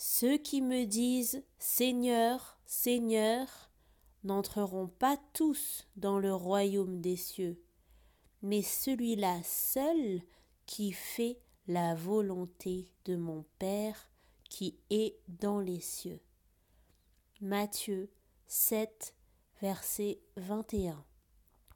Ceux qui me disent Seigneur, Seigneur, n'entreront pas tous dans le royaume des cieux, mais celui-là seul qui fait la volonté de mon Père qui est dans les cieux. Matthieu 7, verset 21.